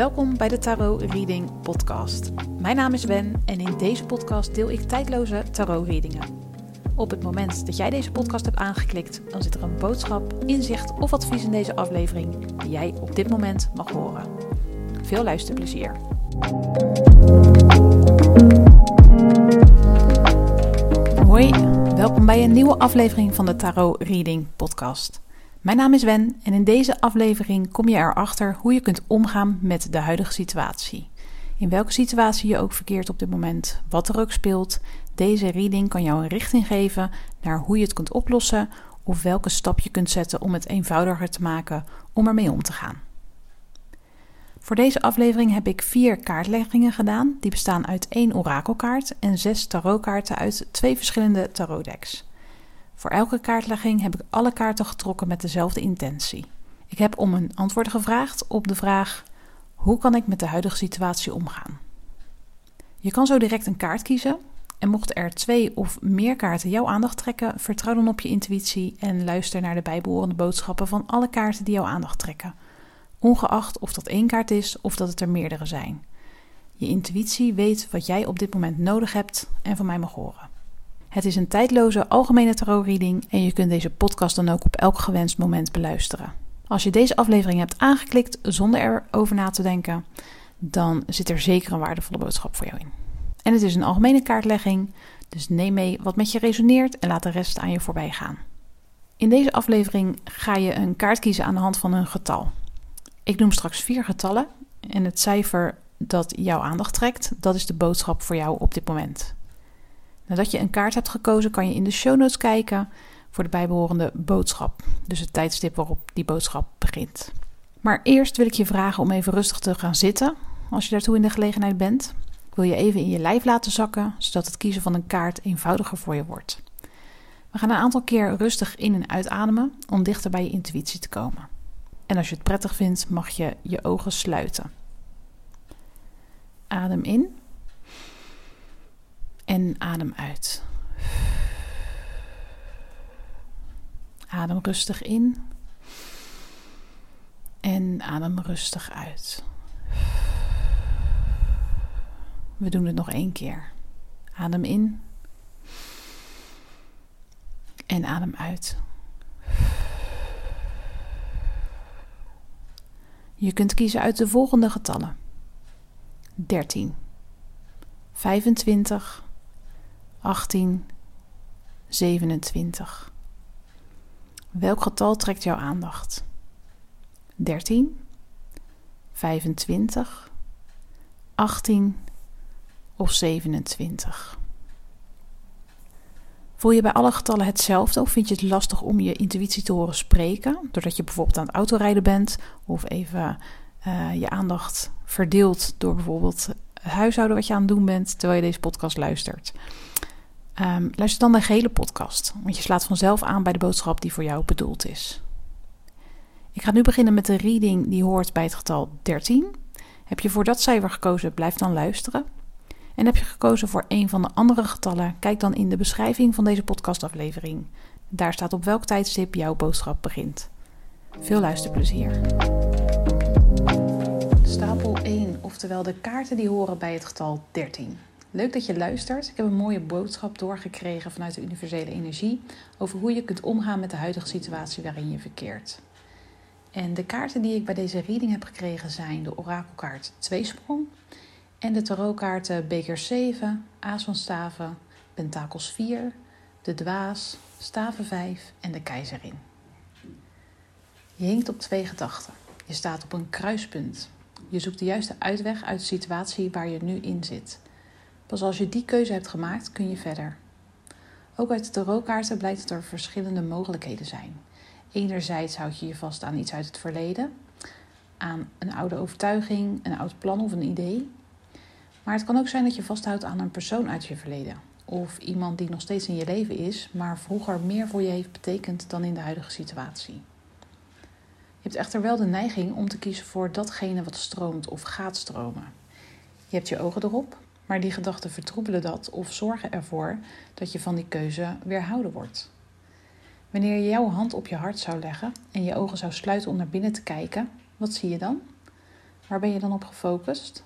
Welkom bij de Tarot Reading Podcast. Mijn naam is Wen en in deze podcast deel ik tijdloze tarot readingen. Op het moment dat jij deze podcast hebt aangeklikt, dan zit er een boodschap, inzicht of advies in deze aflevering die jij op dit moment mag horen. Veel luisterplezier. Hoi, welkom bij een nieuwe aflevering van de Tarot Reading Podcast. Mijn naam is Wen en in deze aflevering kom je erachter hoe je kunt omgaan met de huidige situatie. In welke situatie je ook verkeert op dit moment, wat er ook speelt, deze reading kan jou een richting geven naar hoe je het kunt oplossen of welke stap je kunt zetten om het eenvoudiger te maken om ermee om te gaan. Voor deze aflevering heb ik vier kaartleggingen gedaan. Die bestaan uit één orakelkaart en zes tarotkaarten uit twee verschillende tarotdecks. Voor elke kaartlegging heb ik alle kaarten getrokken met dezelfde intentie. Ik heb om een antwoord gevraagd op de vraag: hoe kan ik met de huidige situatie omgaan? Je kan zo direct een kaart kiezen. En mochten er twee of meer kaarten jouw aandacht trekken, vertrouw dan op je intuïtie en luister naar de bijbehorende boodschappen van alle kaarten die jouw aandacht trekken. Ongeacht of dat één kaart is of dat het er meerdere zijn. Je intuïtie weet wat jij op dit moment nodig hebt en van mij mag horen. Het is een tijdloze algemene tarot-reading en je kunt deze podcast dan ook op elk gewenst moment beluisteren. Als je deze aflevering hebt aangeklikt zonder erover na te denken, dan zit er zeker een waardevolle boodschap voor jou in. En het is een algemene kaartlegging, dus neem mee wat met je resoneert en laat de rest aan je voorbij gaan. In deze aflevering ga je een kaart kiezen aan de hand van een getal. Ik noem straks vier getallen en het cijfer dat jouw aandacht trekt, dat is de boodschap voor jou op dit moment. Nadat je een kaart hebt gekozen, kan je in de show notes kijken voor de bijbehorende boodschap. Dus het tijdstip waarop die boodschap begint. Maar eerst wil ik je vragen om even rustig te gaan zitten, als je daartoe in de gelegenheid bent. Ik wil je even in je lijf laten zakken, zodat het kiezen van een kaart eenvoudiger voor je wordt. We gaan een aantal keer rustig in- en uitademen om dichter bij je intuïtie te komen. En als je het prettig vindt, mag je je ogen sluiten. Adem in en adem uit. Adem rustig in en adem rustig uit. We doen het nog één keer. Adem in en adem uit. Je kunt kiezen uit de volgende getallen: 13, 25, 18, 27. Welk getal trekt jouw aandacht? 13, 25, 18 of 27? Voel je bij alle getallen hetzelfde of vind je het lastig om je intuïtie te horen spreken? Doordat je bijvoorbeeld aan het autorijden bent of even uh, je aandacht verdeelt door bijvoorbeeld het huishouden wat je aan het doen bent terwijl je deze podcast luistert. Um, luister dan de gehele podcast, want je slaat vanzelf aan bij de boodschap die voor jou bedoeld is. Ik ga nu beginnen met de reading die hoort bij het getal 13. Heb je voor dat cijfer gekozen, blijf dan luisteren. En heb je gekozen voor een van de andere getallen, kijk dan in de beschrijving van deze podcastaflevering. Daar staat op welk tijdstip jouw boodschap begint. Veel luisterplezier. Stapel 1, oftewel de kaarten die horen bij het getal 13. Leuk dat je luistert. Ik heb een mooie boodschap doorgekregen vanuit de universele energie over hoe je kunt omgaan met de huidige situatie waarin je verkeert. En de kaarten die ik bij deze reading heb gekregen zijn de orakelkaart Tweesprong en de tarotkaarten Beker 7, Aas van Staven, Pentakels 4, de Dwaas, Staven 5 en de Keizerin. Je hinkt op twee gedachten. Je staat op een kruispunt. Je zoekt de juiste uitweg uit de situatie waar je nu in zit. Pas als je die keuze hebt gemaakt, kun je verder. Ook uit de tarotkaarten blijkt dat er verschillende mogelijkheden zijn. Enerzijds houd je je vast aan iets uit het verleden, aan een oude overtuiging, een oud plan of een idee. Maar het kan ook zijn dat je vasthoudt aan een persoon uit je verleden. Of iemand die nog steeds in je leven is, maar vroeger meer voor je heeft betekend dan in de huidige situatie. Je hebt echter wel de neiging om te kiezen voor datgene wat stroomt of gaat stromen. Je hebt je ogen erop, maar die gedachten vertroebelen dat of zorgen ervoor dat je van die keuze weerhouden wordt. Wanneer je jouw hand op je hart zou leggen en je ogen zou sluiten om naar binnen te kijken, wat zie je dan? Waar ben je dan op gefocust?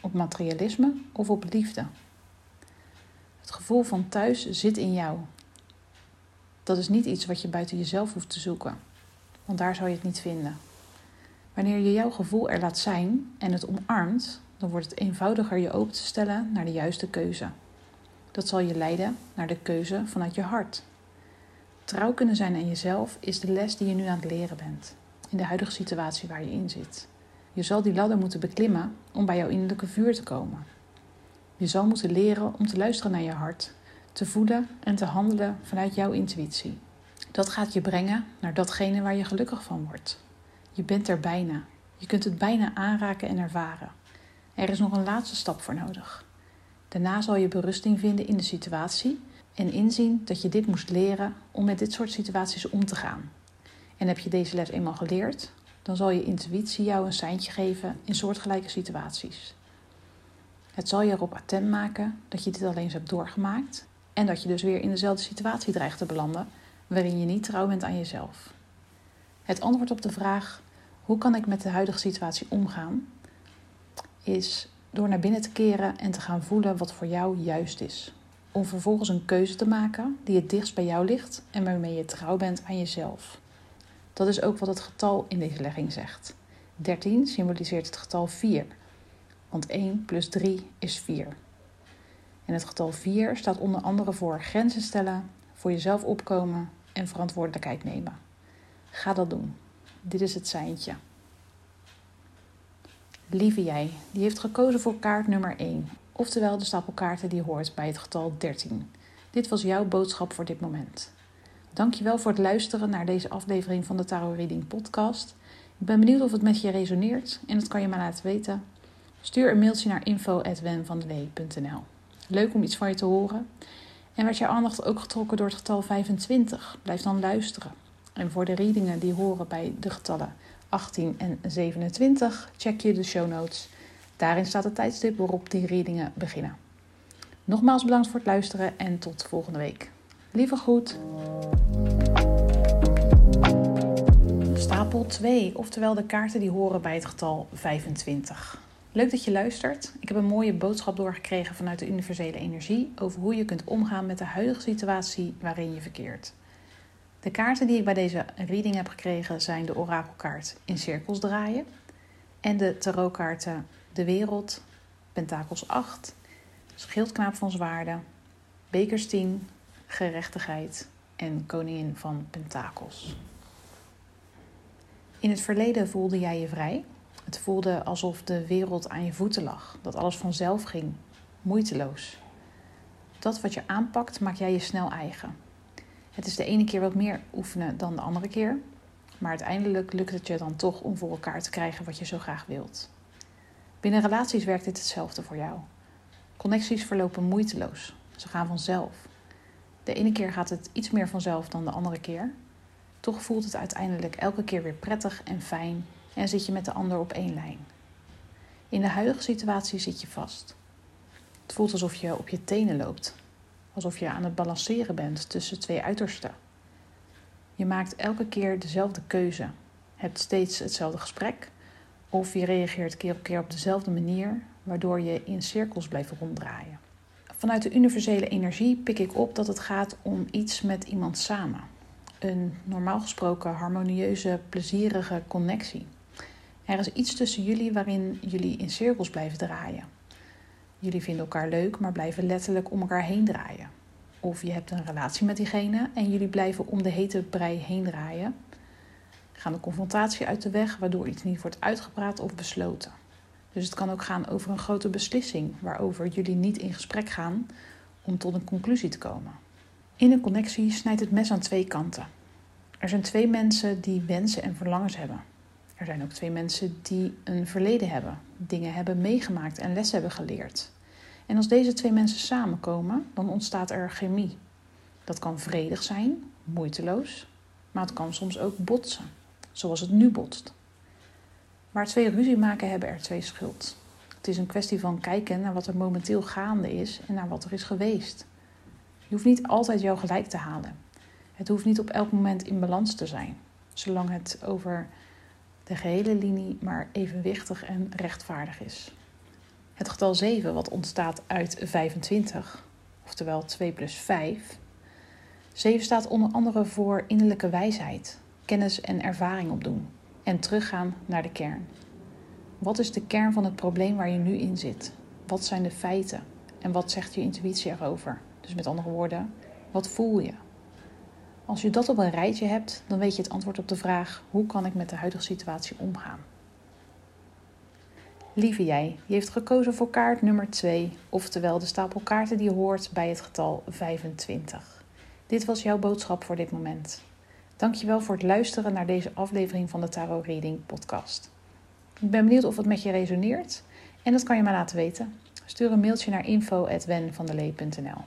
Op materialisme of op liefde? Het gevoel van thuis zit in jou. Dat is niet iets wat je buiten jezelf hoeft te zoeken, want daar zou je het niet vinden. Wanneer je jouw gevoel er laat zijn en het omarmt, dan wordt het eenvoudiger je open te stellen naar de juiste keuze. Dat zal je leiden naar de keuze vanuit je hart. Trouw kunnen zijn aan jezelf is de les die je nu aan het leren bent, in de huidige situatie waar je in zit. Je zal die ladder moeten beklimmen om bij jouw innerlijke vuur te komen. Je zal moeten leren om te luisteren naar je hart, te voelen en te handelen vanuit jouw intuïtie. Dat gaat je brengen naar datgene waar je gelukkig van wordt. Je bent er bijna. Je kunt het bijna aanraken en ervaren. Er is nog een laatste stap voor nodig. Daarna zal je berusting vinden in de situatie en inzien dat je dit moest leren om met dit soort situaties om te gaan. En heb je deze les eenmaal geleerd, dan zal je intuïtie jou een seintje geven in soortgelijke situaties. Het zal je erop attent maken dat je dit alleen eens hebt doorgemaakt en dat je dus weer in dezelfde situatie dreigt te belanden waarin je niet trouw bent aan jezelf. Het antwoord op de vraag hoe kan ik met de huidige situatie omgaan, is door naar binnen te keren en te gaan voelen wat voor jou juist is. Om vervolgens een keuze te maken die het dichtst bij jou ligt en waarmee je trouw bent aan jezelf. Dat is ook wat het getal in deze legging zegt. 13 symboliseert het getal 4, want 1 plus 3 is 4. En het getal 4 staat onder andere voor grenzen stellen, voor jezelf opkomen en verantwoordelijkheid nemen. Ga dat doen. Dit is het seintje. Lieve jij, die heeft gekozen voor kaart nummer 1, oftewel de stapel kaarten die hoort bij het getal 13. Dit was jouw boodschap voor dit moment. Dankjewel voor het luisteren naar deze aflevering van de Tarot Reading podcast. Ik ben benieuwd of het met je resoneert en dat kan je me laten weten. Stuur een mailtje naar info.wenvandelee.nl Leuk om iets van je te horen. En werd jouw aandacht ook getrokken door het getal 25? Blijf dan luisteren. En voor de readingen die horen bij de getallen 18 en 27 check je de show notes. Daarin staat het tijdstip waarop die readingen beginnen. Nogmaals bedankt voor het luisteren en tot volgende week. Lieve groet. Stapel 2, oftewel de kaarten die horen bij het getal 25. Leuk dat je luistert. Ik heb een mooie boodschap doorgekregen vanuit de universele energie over hoe je kunt omgaan met de huidige situatie waarin je verkeert. De kaarten die ik bij deze reading heb gekregen zijn de orakelkaart in cirkels draaien en de tarotkaarten De Wereld, Pentakels 8, Schildknaap van Zwaarden, Bekers 10, Gerechtigheid en Koningin van Pentakels. In het verleden voelde jij je vrij. Het voelde alsof de wereld aan je voeten lag, dat alles vanzelf ging, moeiteloos. Dat wat je aanpakt, maak jij je snel eigen. Het is de ene keer wat meer oefenen dan de andere keer. Maar uiteindelijk lukt het je dan toch om voor elkaar te krijgen wat je zo graag wilt. Binnen relaties werkt dit hetzelfde voor jou. Connecties verlopen moeiteloos. Ze gaan vanzelf. De ene keer gaat het iets meer vanzelf dan de andere keer. Toch voelt het uiteindelijk elke keer weer prettig en fijn en zit je met de ander op één lijn. In de huidige situatie zit je vast. Het voelt alsof je op je tenen loopt alsof je aan het balanceren bent tussen twee uitersten. Je maakt elke keer dezelfde keuze, hebt steeds hetzelfde gesprek of je reageert keer op keer op dezelfde manier, waardoor je in cirkels blijft ronddraaien. Vanuit de universele energie pik ik op dat het gaat om iets met iemand samen. Een normaal gesproken harmonieuze, plezierige connectie. Er is iets tussen jullie waarin jullie in cirkels blijven draaien. Jullie vinden elkaar leuk, maar blijven letterlijk om elkaar heen draaien. Of je hebt een relatie met diegene en jullie blijven om de hete brei heen draaien. Gaan de confrontatie uit de weg, waardoor iets niet wordt uitgepraat of besloten. Dus het kan ook gaan over een grote beslissing, waarover jullie niet in gesprek gaan om tot een conclusie te komen. In een connectie snijdt het mes aan twee kanten. Er zijn twee mensen die wensen en verlangens hebben. Er zijn ook twee mensen die een verleden hebben, dingen hebben meegemaakt en les hebben geleerd. En als deze twee mensen samenkomen, dan ontstaat er chemie. Dat kan vredig zijn, moeiteloos, maar het kan soms ook botsen, zoals het nu botst. Waar twee ruzie maken, hebben er twee schuld. Het is een kwestie van kijken naar wat er momenteel gaande is en naar wat er is geweest. Je hoeft niet altijd jouw gelijk te halen. Het hoeft niet op elk moment in balans te zijn, zolang het over de gehele linie maar evenwichtig en rechtvaardig is. Het getal 7, wat ontstaat uit 25, oftewel 2 plus 5. 7 staat onder andere voor innerlijke wijsheid, kennis en ervaring opdoen en teruggaan naar de kern. Wat is de kern van het probleem waar je nu in zit? Wat zijn de feiten? En wat zegt je intuïtie erover? Dus met andere woorden, wat voel je? Als je dat op een rijtje hebt, dan weet je het antwoord op de vraag: hoe kan ik met de huidige situatie omgaan? Lieve jij, je heeft gekozen voor kaart nummer 2, oftewel de stapel kaarten die hoort bij het getal 25. Dit was jouw boodschap voor dit moment. Dankjewel voor het luisteren naar deze aflevering van de Tarot Reading podcast. Ik ben benieuwd of het met je resoneert en dat kan je mij laten weten. Stuur een mailtje naar info.wenvandelee.nl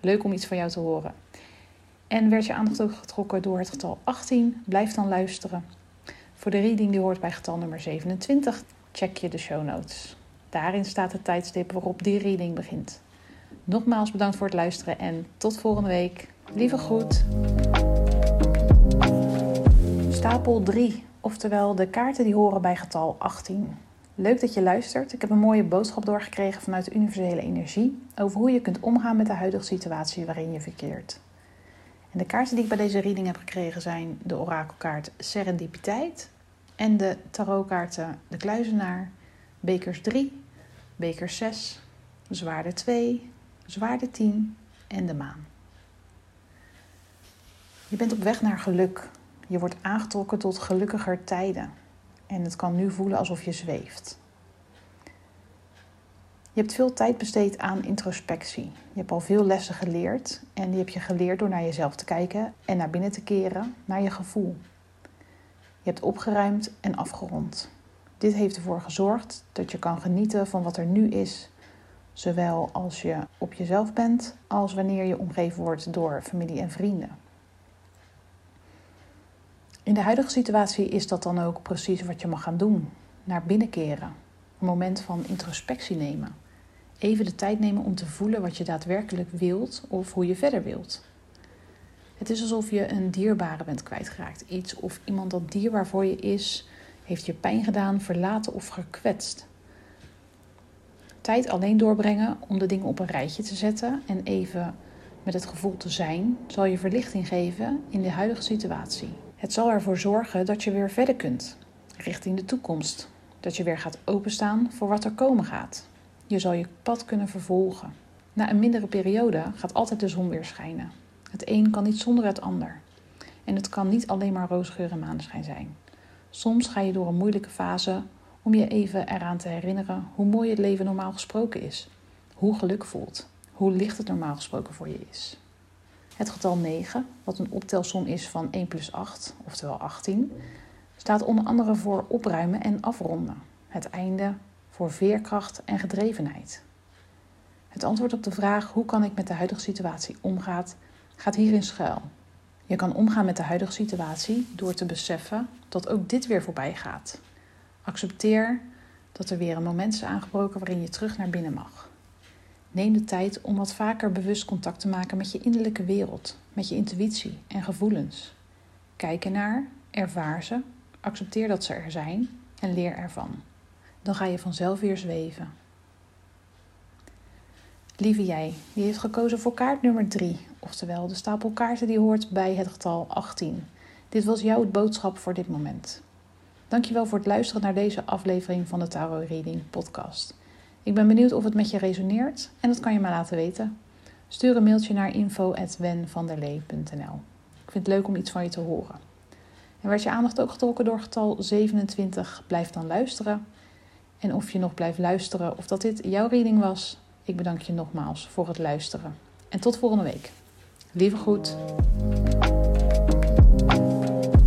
Leuk om iets van jou te horen. En werd je aandacht ook getrokken door het getal 18? Blijf dan luisteren. Voor de reading die hoort bij getal nummer 27, check je de show notes. Daarin staat het tijdstip waarop die reading begint. Nogmaals bedankt voor het luisteren en tot volgende week. Lieve groet. Stapel 3, oftewel de kaarten die horen bij getal 18. Leuk dat je luistert. Ik heb een mooie boodschap doorgekregen vanuit de universele energie over hoe je kunt omgaan met de huidige situatie waarin je verkeert. De kaarten die ik bij deze reading heb gekregen zijn de orakelkaart Serendipiteit en de tarotkaarten de Kluizenaar, Bekers 3, Bekers 6, Zwaarde 2, Zwaarde 10 en de Maan. Je bent op weg naar geluk. Je wordt aangetrokken tot gelukkiger tijden. En het kan nu voelen alsof je zweeft. Je hebt veel tijd besteed aan introspectie. Je hebt al veel lessen geleerd en die heb je geleerd door naar jezelf te kijken en naar binnen te keren, naar je gevoel. Je hebt opgeruimd en afgerond. Dit heeft ervoor gezorgd dat je kan genieten van wat er nu is, zowel als je op jezelf bent als wanneer je omgeven wordt door familie en vrienden. In de huidige situatie is dat dan ook precies wat je mag gaan doen: naar binnen keren, een moment van introspectie nemen. Even de tijd nemen om te voelen wat je daadwerkelijk wilt of hoe je verder wilt. Het is alsof je een dierbare bent kwijtgeraakt. Iets of iemand dat dierbaar voor je is, heeft je pijn gedaan, verlaten of gekwetst. Tijd alleen doorbrengen om de dingen op een rijtje te zetten en even met het gevoel te zijn, zal je verlichting geven in de huidige situatie. Het zal ervoor zorgen dat je weer verder kunt, richting de toekomst. Dat je weer gaat openstaan voor wat er komen gaat. Je zal je pad kunnen vervolgen. Na een mindere periode gaat altijd de zon weer schijnen. Het een kan niet zonder het ander. En het kan niet alleen maar roosgeur en maneschijn zijn. Soms ga je door een moeilijke fase om je even eraan te herinneren hoe mooi het leven normaal gesproken is. Hoe geluk voelt. Hoe licht het normaal gesproken voor je is. Het getal 9, wat een optelsom is van 1 plus 8, oftewel 18, staat onder andere voor opruimen en afronden. Het einde voor veerkracht en gedrevenheid. Het antwoord op de vraag hoe kan ik met de huidige situatie omgaan, gaat hierin schuil. Je kan omgaan met de huidige situatie door te beseffen dat ook dit weer voorbij gaat. Accepteer dat er weer een moment is aangebroken waarin je terug naar binnen mag. Neem de tijd om wat vaker bewust contact te maken met je innerlijke wereld, met je intuïtie en gevoelens. Kijk ernaar, ervaar ze, accepteer dat ze er zijn en leer ervan. Dan ga je vanzelf weer zweven. Lieve jij, die heeft gekozen voor kaart nummer 3, oftewel de stapel kaarten die hoort bij het getal 18. Dit was jouw boodschap voor dit moment. Dankjewel voor het luisteren naar deze aflevering van de Tarot Reading podcast. Ik ben benieuwd of het met je resoneert en dat kan je me laten weten. Stuur een mailtje naar info.wenvanderlee.nl Ik vind het leuk om iets van je te horen. En werd je aandacht ook getrokken door getal 27, blijf dan luisteren. En of je nog blijft luisteren of dat dit jouw reading was, ik bedank je nogmaals voor het luisteren. En tot volgende week. Lieve groet.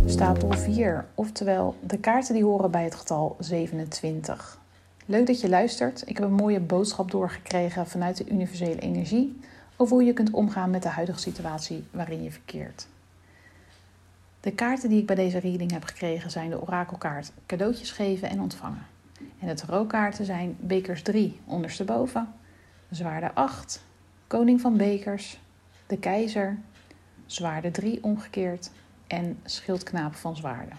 Stapel 4, oftewel de kaarten die horen bij het getal 27. Leuk dat je luistert. Ik heb een mooie boodschap doorgekregen vanuit de universele energie over hoe je kunt omgaan met de huidige situatie waarin je verkeert. De kaarten die ik bij deze reading heb gekregen zijn de orakelkaart cadeautjes geven en ontvangen. En de tarotkaarten zijn bekers 3 ondersteboven, zwaarde 8, koning van bekers, de keizer, zwaarde 3 omgekeerd en schildknaap van zwaarden.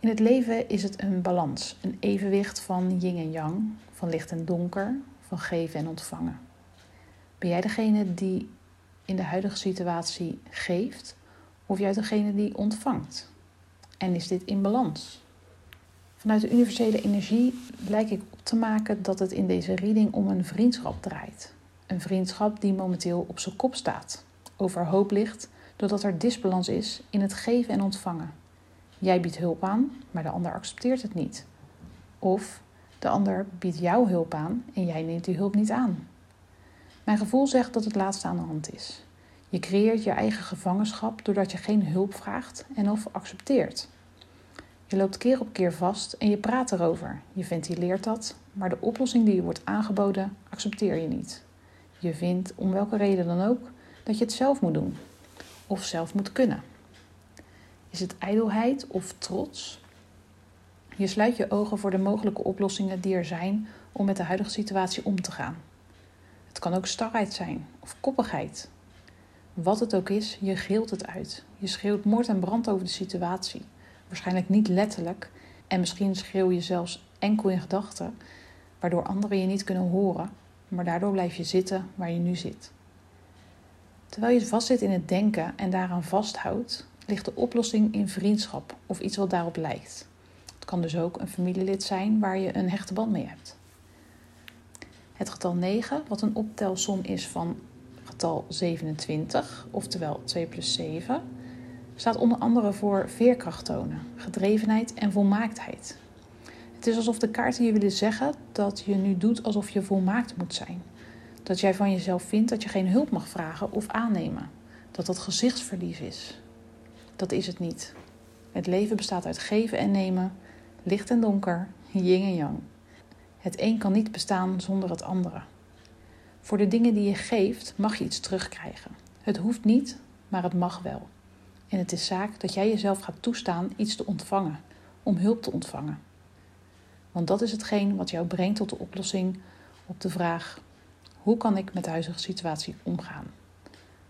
In het leven is het een balans, een evenwicht van yin en yang, van licht en donker, van geven en ontvangen. Ben jij degene die in de huidige situatie geeft of jij degene die ontvangt? En is dit in balans? Vanuit de universele energie lijkt ik op te maken dat het in deze reading om een vriendschap draait. Een vriendschap die momenteel op zijn kop staat, overhoop ligt doordat er disbalans is in het geven en ontvangen. Jij biedt hulp aan, maar de ander accepteert het niet. Of de ander biedt jou hulp aan en jij neemt die hulp niet aan. Mijn gevoel zegt dat het laatste aan de hand is. Je creëert je eigen gevangenschap doordat je geen hulp vraagt en of accepteert. Je loopt keer op keer vast en je praat erover. Je ventileert dat, maar de oplossing die je wordt aangeboden accepteer je niet. Je vindt, om welke reden dan ook, dat je het zelf moet doen of zelf moet kunnen. Is het ijdelheid of trots? Je sluit je ogen voor de mogelijke oplossingen die er zijn om met de huidige situatie om te gaan. Het kan ook starheid zijn of koppigheid. Wat het ook is, je gilt het uit. Je schreeuwt moord en brand over de situatie. Waarschijnlijk niet letterlijk en misschien schreeuw je zelfs enkel in gedachten, waardoor anderen je niet kunnen horen, maar daardoor blijf je zitten waar je nu zit. Terwijl je vastzit in het denken en daaraan vasthoudt, ligt de oplossing in vriendschap of iets wat daarop lijkt. Het kan dus ook een familielid zijn waar je een hechte band mee hebt. Het getal 9, wat een optelsom is van getal 27, oftewel 2 plus 7, staat onder andere voor veerkracht tonen, gedrevenheid en volmaaktheid. Het is alsof de kaarten je willen zeggen dat je nu doet alsof je volmaakt moet zijn. Dat jij van jezelf vindt dat je geen hulp mag vragen of aannemen. Dat dat gezichtsverlies is. Dat is het niet. Het leven bestaat uit geven en nemen, licht en donker, yin en yang. Het een kan niet bestaan zonder het andere. Voor de dingen die je geeft mag je iets terugkrijgen. Het hoeft niet, maar het mag wel. En het is zaak dat jij jezelf gaat toestaan iets te ontvangen, om hulp te ontvangen. Want dat is hetgeen wat jou brengt tot de oplossing op de vraag: hoe kan ik met de huidige situatie omgaan?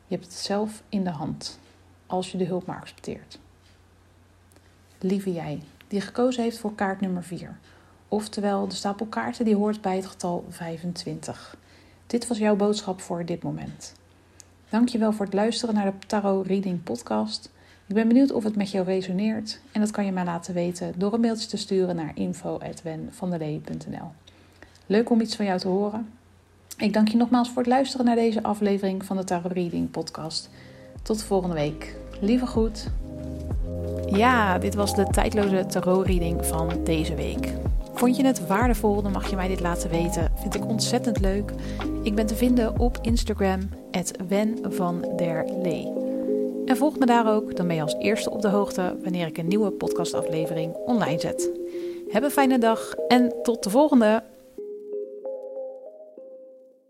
Je hebt het zelf in de hand, als je de hulp maar accepteert. Lieve jij, die gekozen heeft voor kaart nummer 4, oftewel de stapel kaarten die hoort bij het getal 25. Dit was jouw boodschap voor dit moment. Dankjewel voor het luisteren naar de Tarot Reading podcast. Ik ben benieuwd of het met jou resoneert en dat kan je mij laten weten door een mailtje te sturen naar info@wenvandelee.nl. Leuk om iets van jou te horen. Ik dank je nogmaals voor het luisteren naar deze aflevering van de Tarot Reading podcast. Tot volgende week. Lieve goed. Ja, dit was de tijdloze tarot reading van deze week. Vond je het waardevol, dan mag je mij dit laten weten. Vind ik ontzettend leuk. Ik ben te vinden op Instagram, Lee. En volg me daar ook, dan ben je als eerste op de hoogte wanneer ik een nieuwe podcastaflevering online zet. Heb een fijne dag en tot de volgende!